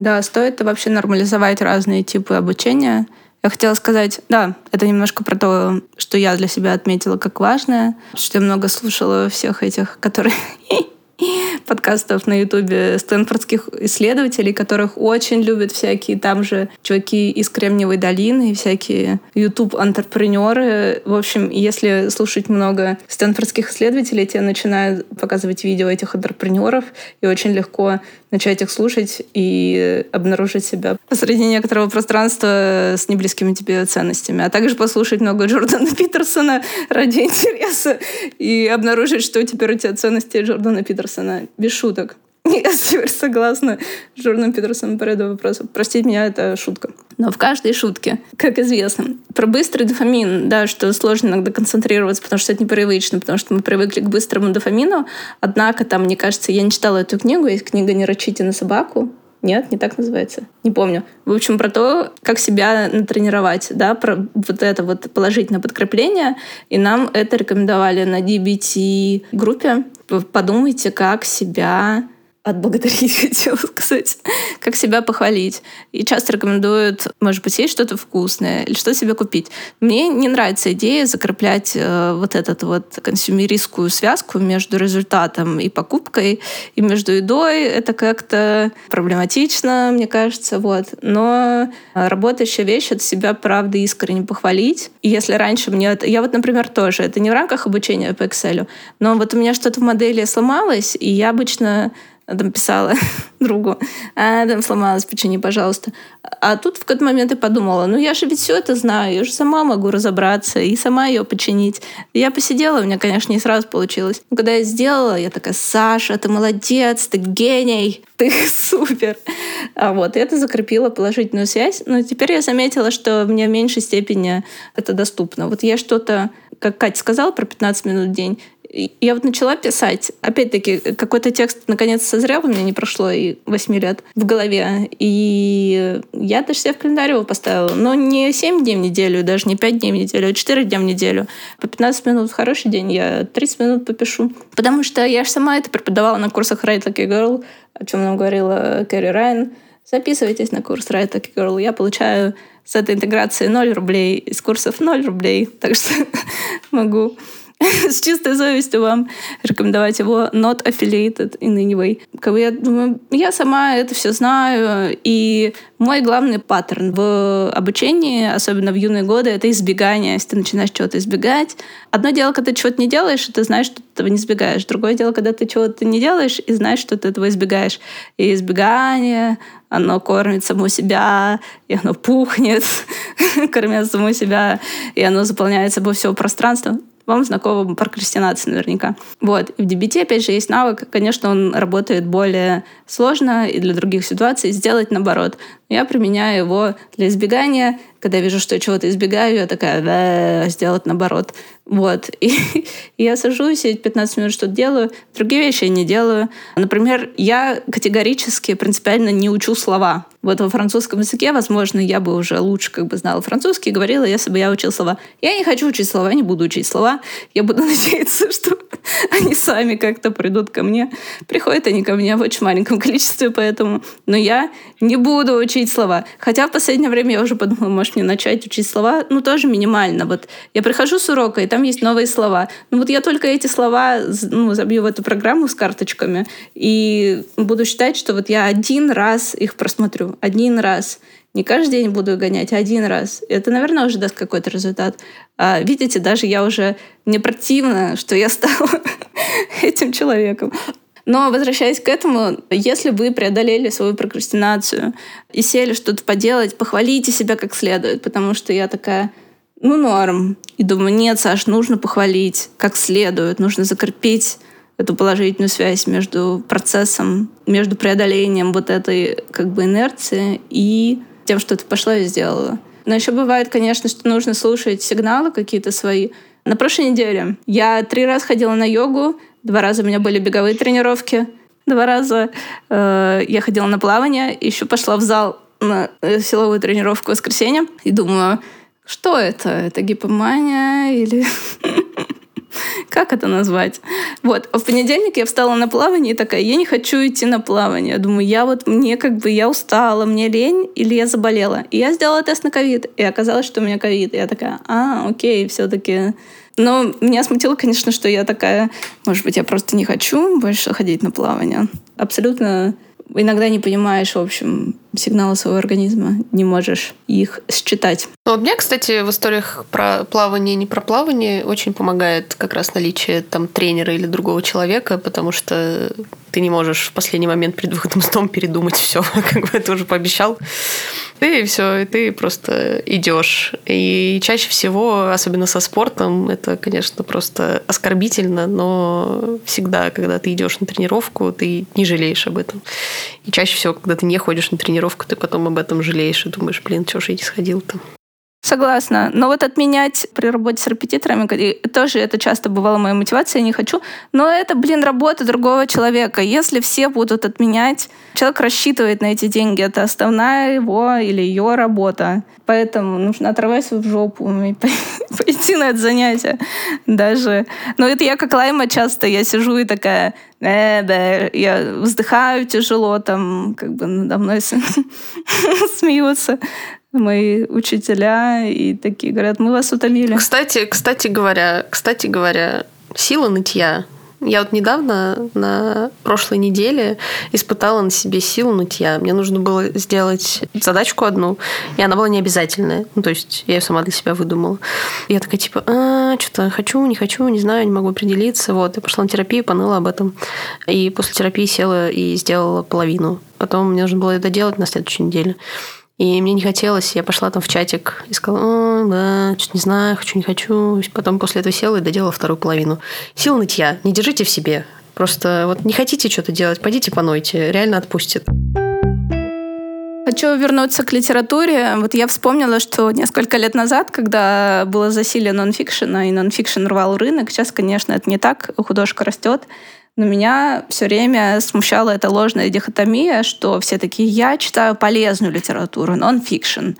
Да, стоит вообще нормализовать разные типы обучения. Я хотела сказать, да, это немножко про то, что я для себя отметила как важное, что я много слушала всех этих, которые подкастов на Ютубе стэнфордских исследователей, которых очень любят всякие там же чуваки из Кремниевой долины всякие YouTube-антрепренеры. В общем, если слушать много стэнфордских исследователей, тебе начинают показывать видео этих антрепренеров, и очень легко начать их слушать и обнаружить себя посреди некоторого пространства с неблизкими тебе ценностями. А также послушать много Джордана Питерсона ради интереса и обнаружить, что теперь у тебя ценности Джордана Питерсона. Без шуток. Я согласна с Джорданом Петерсоном по ряду вопросов. Простите меня, это шутка. Но в каждой шутке, как известно, про быстрый дофамин, да, что сложно иногда концентрироваться, потому что это непривычно, потому что мы привыкли к быстрому дофамину. Однако там, мне кажется, я не читала эту книгу, есть книга «Не рычите на собаку», нет, не так называется. Не помню. В общем, про то, как себя натренировать, да, про вот это вот положительное подкрепление. И нам это рекомендовали на DBT-группе. Подумайте, как себя отблагодарить, хотела сказать, как себя похвалить. И часто рекомендуют, может быть, есть что-то вкусное или что себе купить. Мне не нравится идея закреплять э, вот эту вот консюмеристскую связку между результатом и покупкой, и между едой. Это как-то проблематично, мне кажется. Вот. Но работающая вещь — это себя, правда, искренне похвалить. И если раньше мне... Это... Я вот, например, тоже. Это не в рамках обучения по Excel, но вот у меня что-то в модели сломалось, и я обычно там писала другу, а, там сломалась, почини, пожалуйста. А тут в какой-то момент я подумала, ну я же ведь все это знаю, я же сама могу разобраться и сама ее починить. Я посидела, у меня, конечно, не сразу получилось. Но когда я сделала, я такая, Саша, ты молодец, ты гений, ты супер. А вот, и это закрепило положительную связь. Но теперь я заметила, что мне в меньшей степени это доступно. Вот я что-то, как Катя сказала про 15 минут в день, я вот начала писать. Опять-таки, какой-то текст наконец созрел, у меня не прошло и 8 лет в голове. И я даже себе в календарь его поставила. Но не 7 дней в неделю, даже не 5 дней в неделю, а 4 дня в неделю. По 15 минут хороший день, я 30 минут попишу. Потому что я же сама это преподавала на курсах Write Like a Girl, о чем нам говорила Кэрри Райан. Записывайтесь на курс Write Like a Girl. Я получаю с этой интеграции 0 рублей, из курсов 0 рублей. Так что могу с чистой совестью вам рекомендовать его not affiliated in any way. Как бы я думаю, я сама это все знаю, и мой главный паттерн в обучении, особенно в юные годы, это избегание. Если ты начинаешь чего-то избегать. Одно дело, когда ты чего-то не делаешь, и ты знаешь, что ты этого не избегаешь. Другое дело, когда ты чего-то не делаешь, и знаешь, что ты этого избегаешь. И избегание, оно кормит само себя, и оно пухнет, кормит само себя, и оно заполняет собой все пространство вам знакома прокрастинация наверняка. Вот. И в DBT, опять же, есть навык. Конечно, он работает более сложно и для других ситуаций. Сделать наоборот. Я применяю его для избегания. Когда я вижу, что я чего-то избегаю, я такая, сделать наоборот. Вот. И, я сажусь, и 15 минут что-то делаю. Другие вещи я не делаю. Например, я категорически, принципиально не учу слова. Вот во французском языке, возможно, я бы уже лучше как бы знала французский, говорила, если бы я учила слова. Я не хочу учить слова, не буду учить слова. Я буду надеяться, что они сами как-то придут ко мне. Приходят они ко мне в очень маленьком количестве, поэтому... Но я не буду учить слова. Хотя в последнее время я уже подумала, может, мне начать учить слова, ну, тоже минимально. Вот я прихожу с урока, и там есть новые слова. Ну, вот я только эти слова ну, забью в эту программу с карточками и буду считать, что вот я один раз их просмотрю. Один раз. Не каждый день буду гонять, а один раз. Это, наверное, уже даст какой-то результат. А, видите, даже я уже... Мне противно, что я стала этим человеком. Но возвращаясь к этому, если вы преодолели свою прокрастинацию и сели что-то поделать, похвалите себя как следует, потому что я такая, ну, норм. И думаю, нет, Саш, нужно похвалить как следует, нужно закрепить эту положительную связь между процессом, между преодолением вот этой как бы инерции и тем, что ты пошла и сделала. Но еще бывает, конечно, что нужно слушать сигналы какие-то свои. На прошлой неделе я три раза ходила на йогу, два раза у меня были беговые тренировки, два раза э, я ходила на плавание, еще пошла в зал на э, силовую тренировку в воскресенье и думаю, что это? Это гипомания или как это назвать? Вот. А в понедельник я встала на плавание и такая, я не хочу идти на плавание. Думаю, я вот, мне как бы, я устала, мне лень или я заболела. И я сделала тест на ковид, и оказалось, что у меня ковид. Я такая, а, окей, все-таки но меня смутило, конечно, что я такая, может быть, я просто не хочу больше ходить на плавание. Абсолютно иногда не понимаешь, в общем, сигналы своего организма, не можешь их считать. Ну, вот мне, кстати, в историях про плавание и не про плавание очень помогает как раз наличие там тренера или другого человека, потому что ты не можешь в последний момент перед выходом из дома передумать все, как бы это уже пообещал. Ты все, и ты просто идешь. И чаще всего, особенно со спортом, это, конечно, просто оскорбительно, но всегда, когда ты идешь на тренировку, ты не жалеешь об этом. И чаще всего, когда ты не ходишь на тренировку, ты потом об этом жалеешь и думаешь, блин, чего же я не сходил-то. Согласна. Но вот отменять при работе с репетиторами, тоже это часто бывало моей мотивацией, я не хочу. Но это, блин, работа другого человека. Если все будут отменять, человек рассчитывает на эти деньги. Это основная его или ее работа. Поэтому нужно отрывать свою жопу и пойти на это занятие. Даже. Но это я как Лайма часто, я сижу и такая, э, да, я вздыхаю тяжело, там как бы надо мной смеются мои учителя и такие говорят, мы вас утомили. Кстати, кстати говоря, кстати говоря, сила нытья я вот недавно, на прошлой неделе, испытала на себе силу нытья. Мне нужно было сделать задачку одну, и она была не обязательная. Ну, то есть я ее сама для себя выдумала. Я такая, типа, а, что-то хочу, не хочу, не знаю, не могу определиться. Вот, я пошла на терапию, поныла об этом. И после терапии села и сделала половину. Потом мне нужно было это делать на следующей неделе. И мне не хотелось, я пошла там в чатик и сказала, да, что-то не знаю, хочу, не хочу. Потом после этого села и доделала вторую половину. Сил нытья не держите в себе. Просто вот не хотите что-то делать, пойдите понойте, реально отпустит. Хочу вернуться к литературе. Вот я вспомнила, что несколько лет назад, когда было засилие нонфикшена, и нонфикшн рвал рынок, сейчас, конечно, это не так, художка растет, но меня все время смущала эта ложная дихотомия, что все такие, я читаю полезную литературу, нон-фикшн.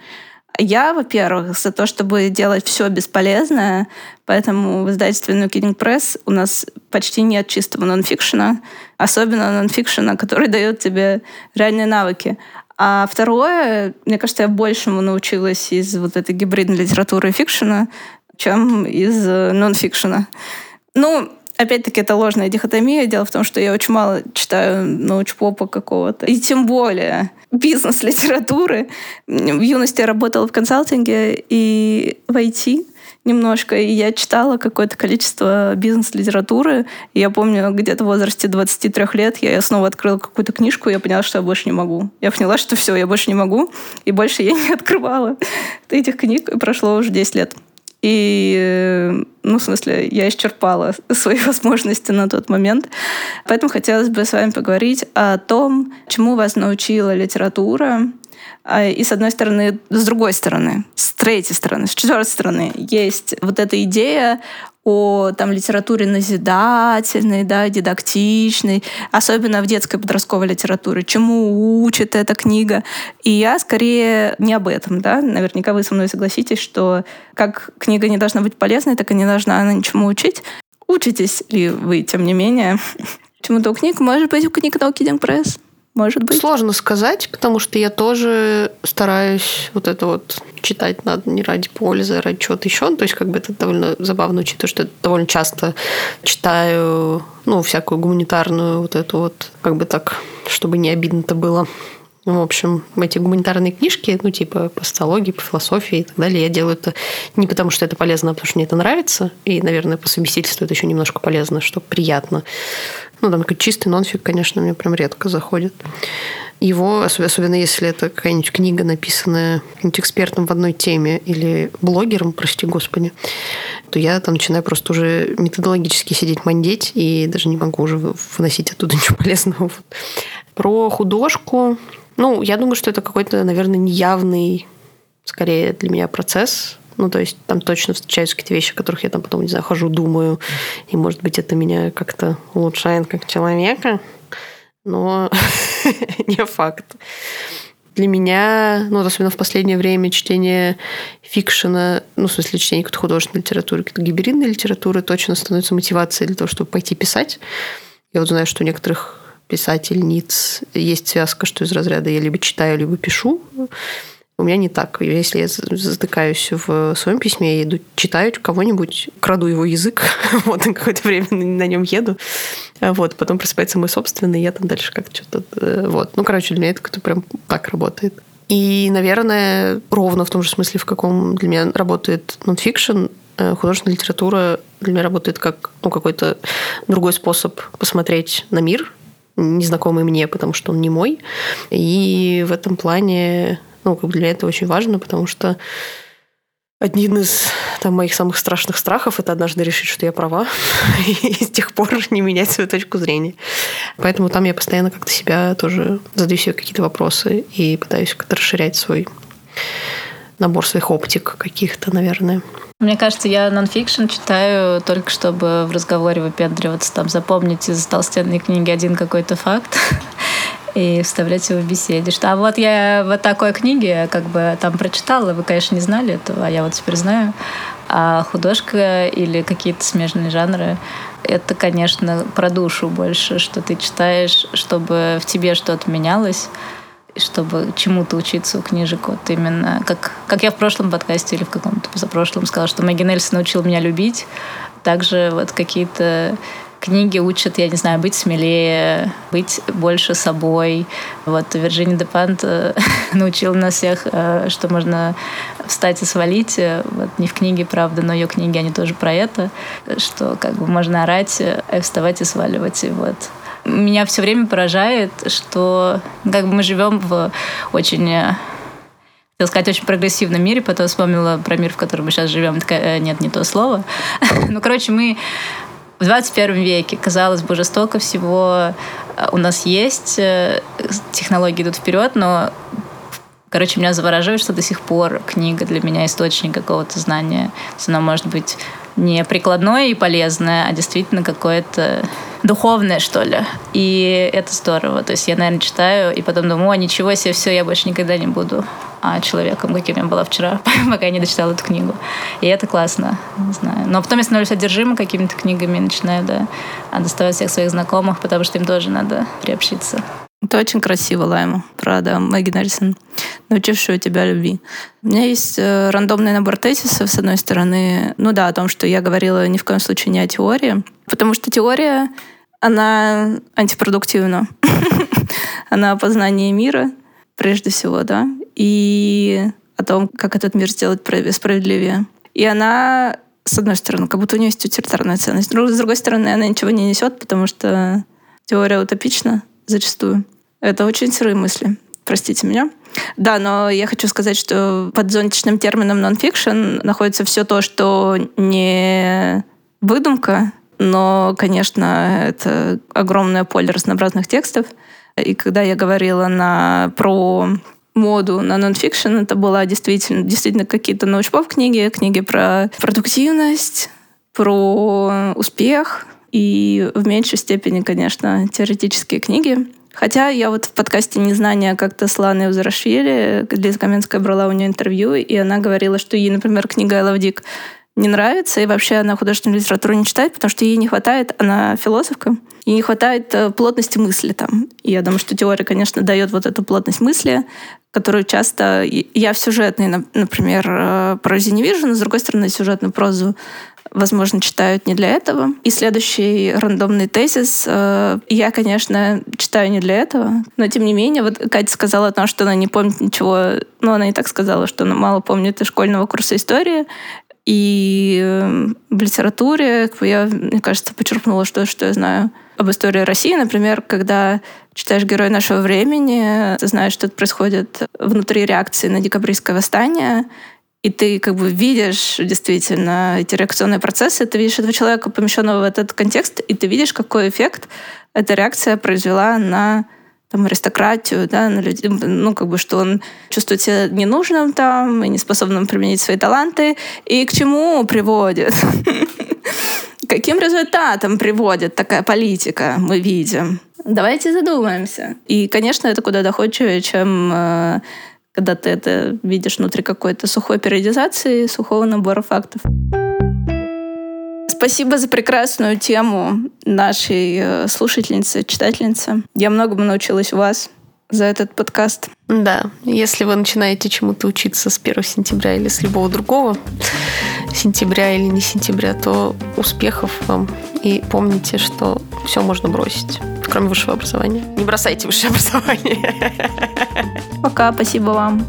Я, во-первых, за то, чтобы делать все бесполезное, поэтому в издательстве New Kidding Press у нас почти нет чистого нонфикшена, особенно нонфикшена, который дает тебе реальные навыки. А второе, мне кажется, я большему научилась из вот этой гибридной литературы и фикшена, чем из э, нонфикшена. Ну, Опять-таки, это ложная дихотомия. Дело в том, что я очень мало читаю научпопа какого-то. И тем более бизнес-литературы. В юности я работала в консалтинге и в IT немножко, и я читала какое-то количество бизнес-литературы. Я помню, где-то в возрасте 23 лет я снова открыла какую-то книжку, и я поняла, что я больше не могу. Я поняла, что все, я больше не могу, и больше я не открывала этих книг, и прошло уже 10 лет. И, э, ну, в смысле, я исчерпала свои возможности на тот момент. Поэтому хотелось бы с вами поговорить о том, чему вас научила литература, а, и с одной стороны, с другой стороны, с третьей стороны, с четвертой стороны есть вот эта идея о там, литературе назидательной, да, дидактичной, особенно в детской подростковой литературе, чему учит эта книга. И я скорее не об этом. Да? Наверняка вы со мной согласитесь, что как книга не должна быть полезной, так и не должна она ничему учить. Учитесь ли вы, тем не менее, чему-то у книг? Может быть, у книг Kidding Press? Может быть? Сложно сказать, потому что я тоже стараюсь вот это вот читать надо не ради пользы, а ради чего-то еще. То есть, как бы это довольно забавно, учитывая, что я довольно часто читаю, ну, всякую гуманитарную вот эту вот, как бы так, чтобы не обидно-то было. В общем, эти гуманитарные книжки, ну, типа по социологии, по философии и так далее, я делаю это не потому, что это полезно, а потому что мне это нравится. И, наверное, по совместительству это еще немножко полезно, что приятно. Ну, там какой-то чистый нонфик, конечно, мне прям редко заходит. Его, особенно если это какая-нибудь книга, написанная каким-нибудь экспертом в одной теме или блогером, прости господи, то я там начинаю просто уже методологически сидеть мандеть и даже не могу уже выносить оттуда ничего полезного. Про художку. Ну, я думаю, что это какой-то, наверное, неявный, скорее для меня процесс. Ну, то есть там точно встречаются какие-то вещи, о которых я там потом, не знаю, хожу, думаю. И, может быть, это меня как-то улучшает как человека. Но не факт. Для меня, ну, особенно в последнее время, чтение фикшена, ну, в смысле, чтение какой-то художественной литературы, какой-то гибридной литературы точно становится мотивацией для того, чтобы пойти писать. Я вот знаю, что у некоторых писательниц есть связка, что из разряда я либо читаю, либо пишу. У меня не так. Если я затыкаюсь в своем письме, я иду читаю кого-нибудь, краду его язык, вот, какое-то время на нем еду, вот, потом просыпается мой собственный, я там дальше как-то что-то... Э, вот. Ну, короче, для меня это как-то прям так работает. И, наверное, ровно в том же смысле, в каком для меня работает нонфикшн, э, художественная литература для меня работает как ну, какой-то другой способ посмотреть на мир, незнакомый мне, потому что он не мой. И в этом плане Ну, как бы для меня это очень важно, потому что один из там, моих самых страшных страхов – это однажды решить, что я права, и с тех пор не менять свою точку зрения. Поэтому там я постоянно как-то себя тоже задаю себе какие-то вопросы и пытаюсь как-то расширять свой набор своих оптик каких-то, наверное. Мне кажется, я нонфикшн читаю только чтобы в разговоре выпендриваться, там запомнить из толстенной книги один какой-то факт и вставлять его в беседе. Что, а вот я вот такой книге как бы там прочитала, вы, конечно, не знали этого, а я вот теперь знаю. А художка или какие-то смежные жанры это, конечно, про душу больше, что ты читаешь, чтобы в тебе что-то менялось чтобы чему-то учиться у книжек. Вот именно, как, как я в прошлом подкасте или в каком-то позапрошлом сказала, что Мэгги Нельсон научил меня любить. Также вот какие-то книги учат, я не знаю, быть смелее, быть больше собой. Вот Вирджиния Депант э, научила нас всех, э, что можно встать и свалить. Вот не в книге, правда, но ее книги, они тоже про это, что как бы можно орать, э, вставать и сваливать. И вот меня все время поражает, что как бы мы живем в очень хотела сказать, очень прогрессивном мире, потом вспомнила про мир, в котором мы сейчас живем. Такая, нет, не то слово. ну, короче, мы в 21 веке, казалось бы, жестоко всего у нас есть, э, технологии идут вперед, но Короче, меня завораживает, что до сих пор книга для меня источник какого-то знания. Она может быть не прикладное и полезное, а действительно какое-то духовное, что ли. И это здорово. То есть я, наверное, читаю и потом думаю, о, ничего себе, все, я больше никогда не буду а человеком, каким я была вчера, пока я не дочитала эту книгу. И это классно, не знаю. Но потом я становлюсь одержима какими-то книгами начинаю, да, доставать всех своих знакомых, потому что им тоже надо приобщиться. Это очень красиво, Лайма, правда, Мэгги Нельсон, научившую тебя любви. У меня есть э, рандомный набор тезисов, с одной стороны, ну да, о том, что я говорила ни в коем случае не о теории, потому что теория, она антипродуктивна. Она о познании мира, прежде всего, да, и о том, как этот мир сделать справедливее. И она, с одной стороны, как будто у нее есть утилитарная ценность, с другой стороны, она ничего не несет, потому что теория утопична, зачастую. Это очень сырые мысли. Простите меня. Да, но я хочу сказать, что под зонтичным термином нонфикшн находится все то, что не выдумка, но, конечно, это огромное поле разнообразных текстов. И когда я говорила на, про моду на нонфикшн, это была действительно, действительно какие-то научпоп книги, книги про продуктивность, про успех, и в меньшей степени, конечно, теоретические книги. Хотя я вот в подкасте «Незнание» как-то с Ланой Узарашвили, Лиза Каменская брала у нее интервью, и она говорила, что ей, например, книга «I love Dick» не нравится, и вообще она художественную литературу не читает, потому что ей не хватает, она философка, ей не хватает э, плотности мысли там. И я думаю, что теория, конечно, дает вот эту плотность мысли, которую часто я в сюжетной, например, э, прозе не вижу, но, с другой стороны, сюжетную прозу возможно, читают не для этого. И следующий рандомный тезис. Э, я, конечно, читаю не для этого, но тем не менее, вот Катя сказала о том, что она не помнит ничего, ну, она и так сказала, что она мало помнит из школьного курса истории. И э, в литературе я, мне кажется, почерпнула что, что я знаю об истории России. Например, когда читаешь «Герой нашего времени», ты знаешь, что происходит внутри реакции на декабристское восстание, и ты как бы видишь действительно эти реакционные процессы, ты видишь этого человека, помещенного в этот контекст, и ты видишь, какой эффект эта реакция произвела на там, аристократию, да, на людей, ну, как бы, что он чувствует себя ненужным там и неспособным применить свои таланты. И к чему приводит? Каким результатом приводит такая политика, мы видим? Давайте задумаемся. И, конечно, это куда доходчивее, чем э, когда ты это видишь внутри какой-то сухой периодизации, сухого набора фактов. Спасибо за прекрасную тему нашей э, слушательницы, читательницы. Я многому научилась у вас за этот подкаст. Да, если вы начинаете чему-то учиться с 1 сентября или с любого другого сентября или не сентября, то успехов вам. И помните, что все можно бросить, кроме высшего образования. Не бросайте высшее образование. Пока, спасибо вам.